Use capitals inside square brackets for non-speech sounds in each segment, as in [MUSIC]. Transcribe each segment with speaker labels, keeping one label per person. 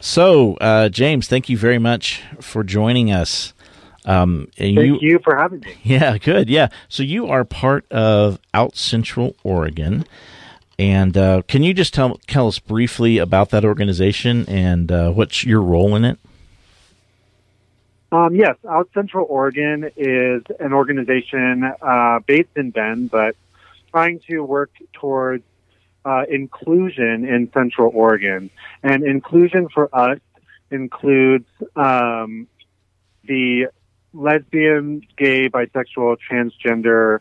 Speaker 1: So, uh, James, thank you very much for joining us.
Speaker 2: Um, thank you, you for having me.
Speaker 1: Yeah, good. Yeah. So you are part of Out Central Oregon. And uh, can you just tell, tell us briefly about that organization and uh, what's your role in it?
Speaker 2: Um, yes, Out Central Oregon is an organization uh, based in Bend, but trying to work towards uh, inclusion in Central Oregon. And inclusion for us includes um, the lesbian, gay, bisexual, transgender,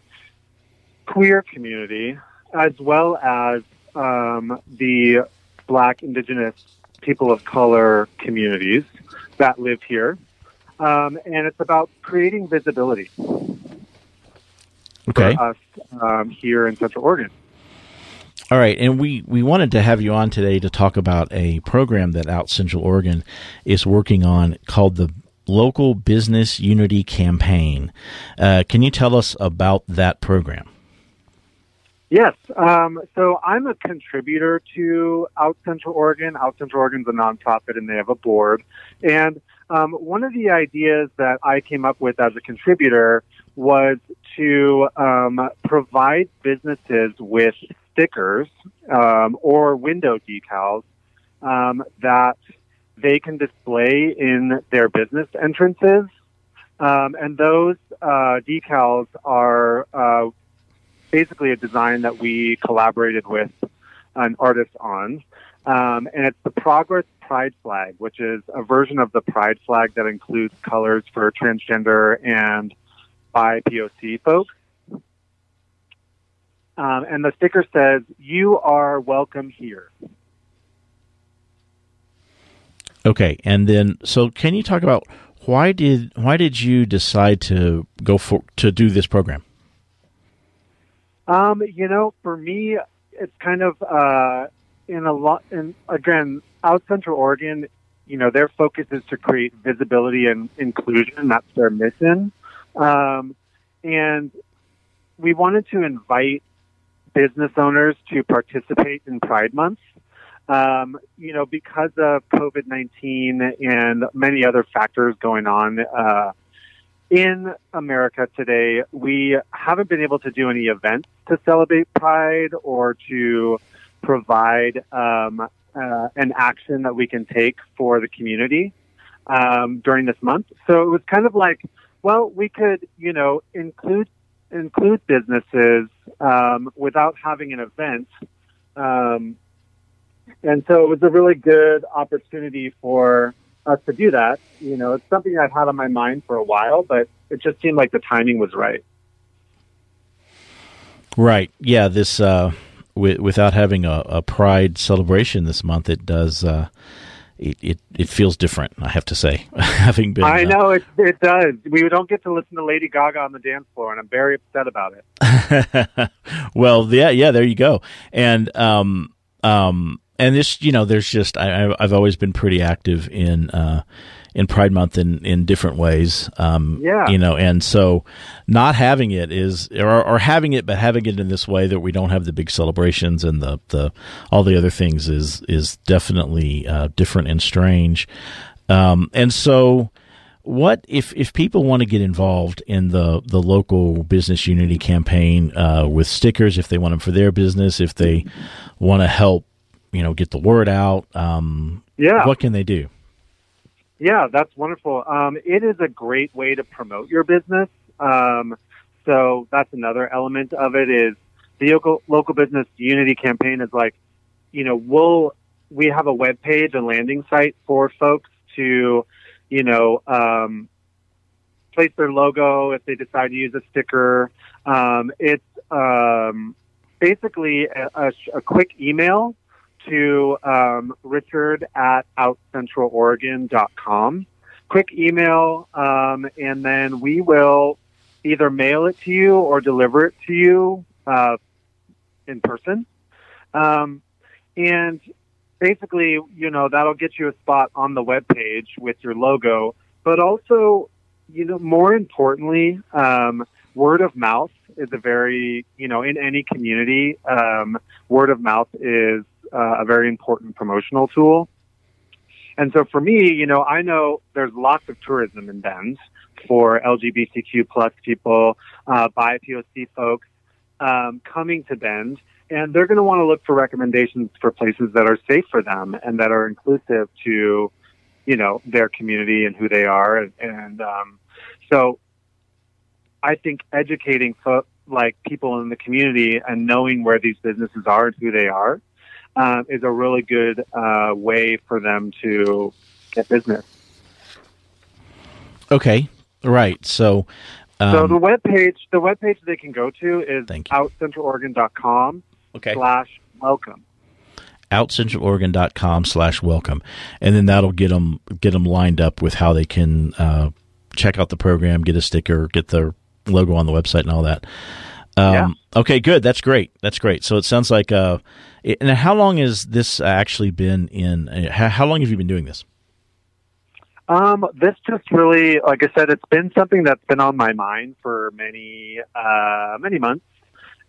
Speaker 2: queer community, as well as um, the Black, Indigenous, people of color communities that live here. Um, and it's about creating visibility
Speaker 1: okay.
Speaker 2: for us um, here in Central Oregon.
Speaker 1: All right, and we, we wanted to have you on today to talk about a program that Out Central Oregon is working on called the Local Business Unity Campaign. Uh, can you tell us about that program?
Speaker 2: Yes. Um, so I'm a contributor to Out Central Oregon. Out Central Oregon's a nonprofit and they have a board. And um, one of the ideas that I came up with as a contributor was to um, provide businesses with stickers um, or window decals um, that they can display in their business entrances. Um, and those uh, decals are uh, basically a design that we collaborated with an artist on. Um, and it's the Progress Pride flag, which is a version of the Pride flag that includes colors for transgender and BIPOC folks. Um, and the sticker says, "You are welcome here."
Speaker 1: Okay, and then so can you talk about why did why did you decide to go for to do this program?
Speaker 2: Um, you know, for me, it's kind of uh, in a lot. And again, out Central Oregon, you know, their focus is to create visibility and inclusion. That's their mission. Um, and we wanted to invite business owners to participate in Pride Month. Um, you know, because of COVID 19 and many other factors going on uh, in America today, we haven't been able to do any events to celebrate Pride or to provide um, uh, an action that we can take for the community um, during this month. So it was kind of like, well, we could, you know, include include businesses um, without having an event. Um, and so it was a really good opportunity for us to do that. You know, it's something I've had on my mind for a while, but it just seemed like the timing was right.
Speaker 1: Right. Yeah. This uh, w- without having a, a, pride celebration this month, it does. Uh, it, it, it feels different. I have to say, [LAUGHS] having been.
Speaker 2: I uh, know it. It does. We don't get to listen to Lady Gaga on the dance floor, and I'm very upset about
Speaker 1: it. [LAUGHS] well, yeah, yeah. There you go. And um, um, and this, you know, there's just I, I've always been pretty active in uh, in Pride Month in in different ways.
Speaker 2: Um, yeah,
Speaker 1: you know, and so not having it is, or, or having it, but having it in this way that we don't have the big celebrations and the the all the other things is is definitely uh, different and strange. Um, and so what if if people want to get involved in the the local business unity campaign uh, with stickers if they want them for their business if they want to help you know get the word out um,
Speaker 2: yeah
Speaker 1: what can they do
Speaker 2: yeah that's wonderful. Um, it is a great way to promote your business. Um, so that's another element of it is the local, local business unity campaign is like you know we'll we have a web page a landing site for folks to you know um, place their logo if they decide to use a sticker. Um, it's um, basically a, a, a quick email to um, richard at outcentraloregon.com. Quick email, um, and then we will either mail it to you or deliver it to you uh, in person. Um, and basically, you know, that'll get you a spot on the web page with your logo, but also, you know, more importantly, um, word of mouth is a very, you know, in any community, um, word of mouth is uh, a very important promotional tool. And so for me, you know, I know there's lots of tourism in Bend for LGBTQ plus people, uh, BIPOC folks um, coming to Bend, and they're going to want to look for recommendations for places that are safe for them and that are inclusive to, you know, their community and who they are. And, and um, so, I think educating fo- like people in the community and knowing where these businesses are and who they are um, is a really good uh, way for them to get business.
Speaker 1: Okay, right. So, um,
Speaker 2: so the web page, the web page they can go to is outcentraloregon.com
Speaker 1: okay.
Speaker 2: slash welcome.
Speaker 1: Outcentraloregon.com slash welcome, and then that'll get them get them lined up with how they can uh, check out the program, get a sticker, get their logo on the website, and all that. Um, yeah. Okay, good. That's great. That's great. So it sounds like. Uh, and how long has this actually been in? Uh, how long have you been doing this?
Speaker 2: Um, this just really, like I said, it's been something that's been on my mind for many, uh, many months.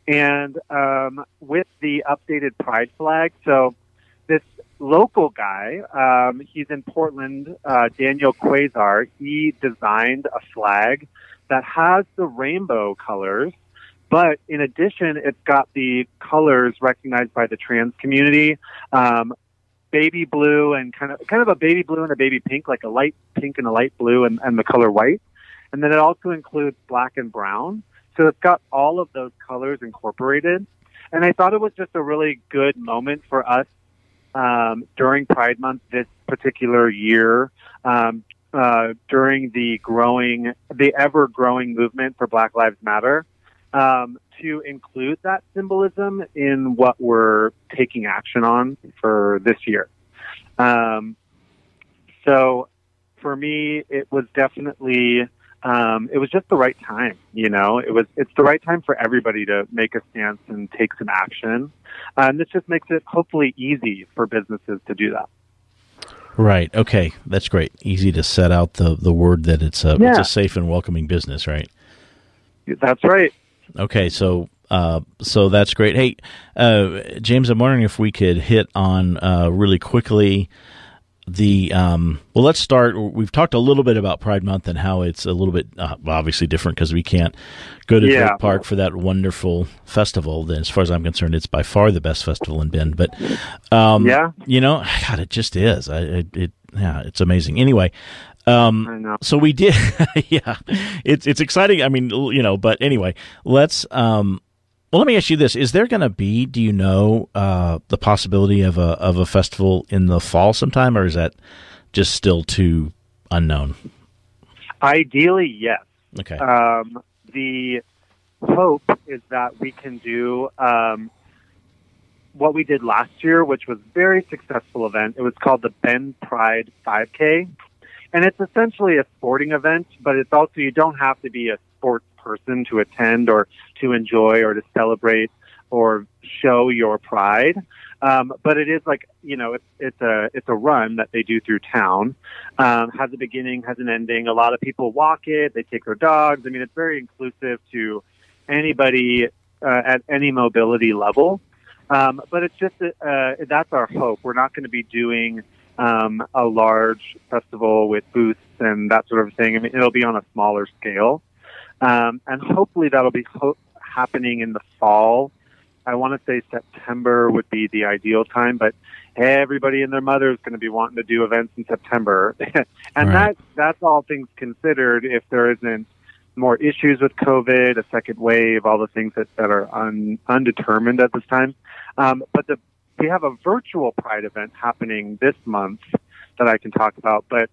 Speaker 2: And um, with the updated pride flag, so this local guy, um, he's in Portland, uh, Daniel Quasar, he designed a flag that has the rainbow colors, but in addition, it's got the colors recognized by the trans community. Um, baby blue and kind of kind of a baby blue and a baby pink, like a light pink and a light blue, and, and the color white. And then it also includes black and brown. So it's got all of those colors incorporated. And I thought it was just a really good moment for us um, during Pride Month this particular year, um, uh, during the growing, the ever growing movement for Black Lives Matter, um, to include that symbolism in what we're taking action on for this year. Um, so for me, it was definitely um, it was just the right time. You know, it was it's the right time for everybody to make a stance and take some action, uh, and this just makes it hopefully easy for businesses to do that.
Speaker 1: Right. Okay, that's great. Easy to set out the the word that it's a yeah. it's a safe and welcoming business, right?
Speaker 2: That's right.
Speaker 1: Okay, so uh, so that's great. Hey, uh, James, I'm wondering if we could hit on uh, really quickly the um, well. Let's start. We've talked a little bit about Pride Month and how it's a little bit uh, obviously different because we can't go to yeah. Drake Park for that wonderful festival. Then, as far as I'm concerned, it's by far the best festival in Bend. But um,
Speaker 2: yeah,
Speaker 1: you know, [SIGHS] God, it just is. I, it, it yeah, it's amazing. Anyway, um, so we did, [LAUGHS] yeah, it's it's exciting. I mean, you know, but anyway, let's. Um, well, let me ask you this: Is there going to be, do you know, uh, the possibility of a of a festival in the fall sometime, or is that just still too unknown?
Speaker 2: Ideally, yes.
Speaker 1: Okay.
Speaker 2: Um, the hope is that we can do um, what we did last year, which was a very successful event. It was called the Bend Pride 5K. And it's essentially a sporting event, but it's also, you don't have to be a sports person to attend or to enjoy or to celebrate or show your pride. Um, but it is like, you know, it's, it's a, it's a run that they do through town. Um, has a beginning, has an ending. A lot of people walk it. They take their dogs. I mean, it's very inclusive to anybody, uh, at any mobility level. Um, but it's just, uh, that's our hope. We're not going to be doing, um, a large festival with booths and that sort of thing. I mean, it'll be on a smaller scale. Um, and hopefully that'll be ho- happening in the fall. I want to say September would be the ideal time, but everybody and their mother is going to be wanting to do events in September. [LAUGHS] and right. that, that's all things considered if there isn't more issues with COVID, a second wave, all the things that, that are un, undetermined at this time. Um, but the we have a virtual Pride event happening this month that I can talk about, but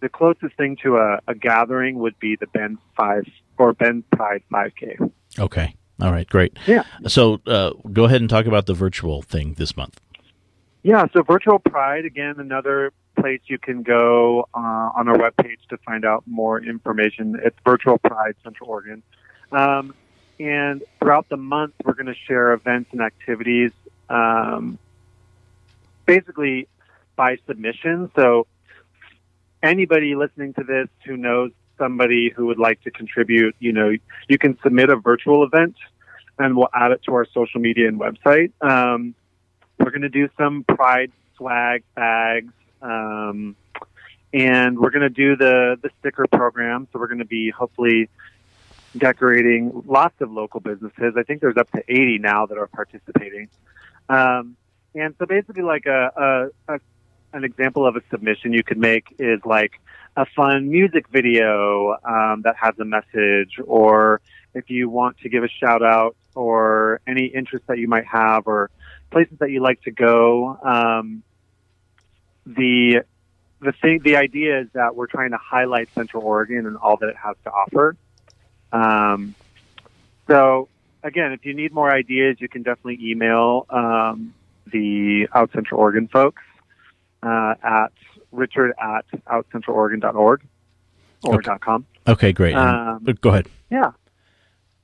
Speaker 2: the closest thing to a, a gathering would be the Bend Five or Bend Pride 5K.
Speaker 1: Okay. All right. Great.
Speaker 2: Yeah.
Speaker 1: So uh, go ahead and talk about the virtual thing this month.
Speaker 2: Yeah. So virtual Pride again, another place you can go uh, on our webpage to find out more information. It's Virtual Pride Central Oregon. Um, and throughout the month, we're going to share events and activities um, basically by submission. So anybody listening to this who knows somebody who would like to contribute, you know, you can submit a virtual event and we'll add it to our social media and website. Um, we're going to do some pride swag bags. Um, and we're going to do the the sticker program. So we're going to be hopefully decorating lots of local businesses. I think there's up to 80 now that are participating. Um, and so basically, like a, a, a an example of a submission you could make is like a fun music video um, that has a message, or if you want to give a shout out or any interest that you might have, or places that you like to go. Um, the the thing, the idea is that we're trying to highlight Central Oregon and all that it has to offer. Um, so again, if you need more ideas, you can definitely email um, the Out Central Oregon folks uh, at richard at outcentraloregon.org or
Speaker 1: Okay.
Speaker 2: .com.
Speaker 1: Okay, great.
Speaker 2: Um,
Speaker 1: go ahead.
Speaker 2: Yeah.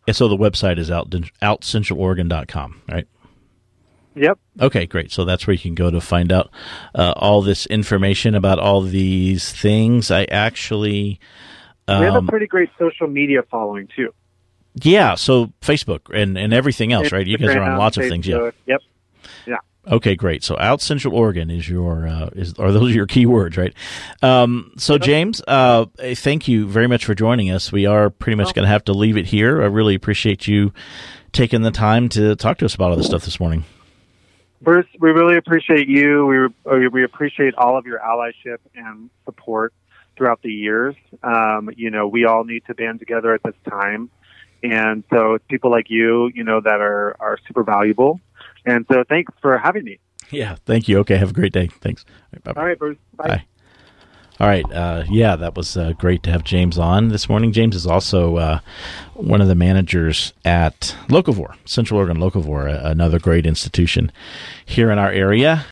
Speaker 1: And so the website is out outcentraloregon.com, right?
Speaker 2: Yep.
Speaker 1: Okay, great. So that's where you can go to find out uh, all this information about all these things. I actually,
Speaker 2: we have a
Speaker 1: um,
Speaker 2: pretty great social media following too.
Speaker 1: yeah. So Facebook and, and everything else, right? You guys are on lots of things. Yeah.
Speaker 2: Facebook. Yep.
Speaker 1: Okay, great. So out Central Oregon is your uh, is are those your keywords, right? Um, so James, uh, thank you very much for joining us. We are pretty much going to have to leave it here. I really appreciate you taking the time to talk to us about all this stuff this morning.
Speaker 2: Bruce, we really appreciate you. We we appreciate all of your allyship and support throughout the years. Um, you know, we all need to band together at this time, and so it's people like you, you know, that are are super valuable. And so, thanks for having me.
Speaker 1: Yeah, thank you. Okay, have a great day. Thanks. Bye-bye.
Speaker 2: All right, Bruce. Bye.
Speaker 1: Bye. All right. Uh, yeah, that was uh, great to have James on this morning. James is also uh, one of the managers at Locavore, Central Oregon Locavore, another great institution here in our area.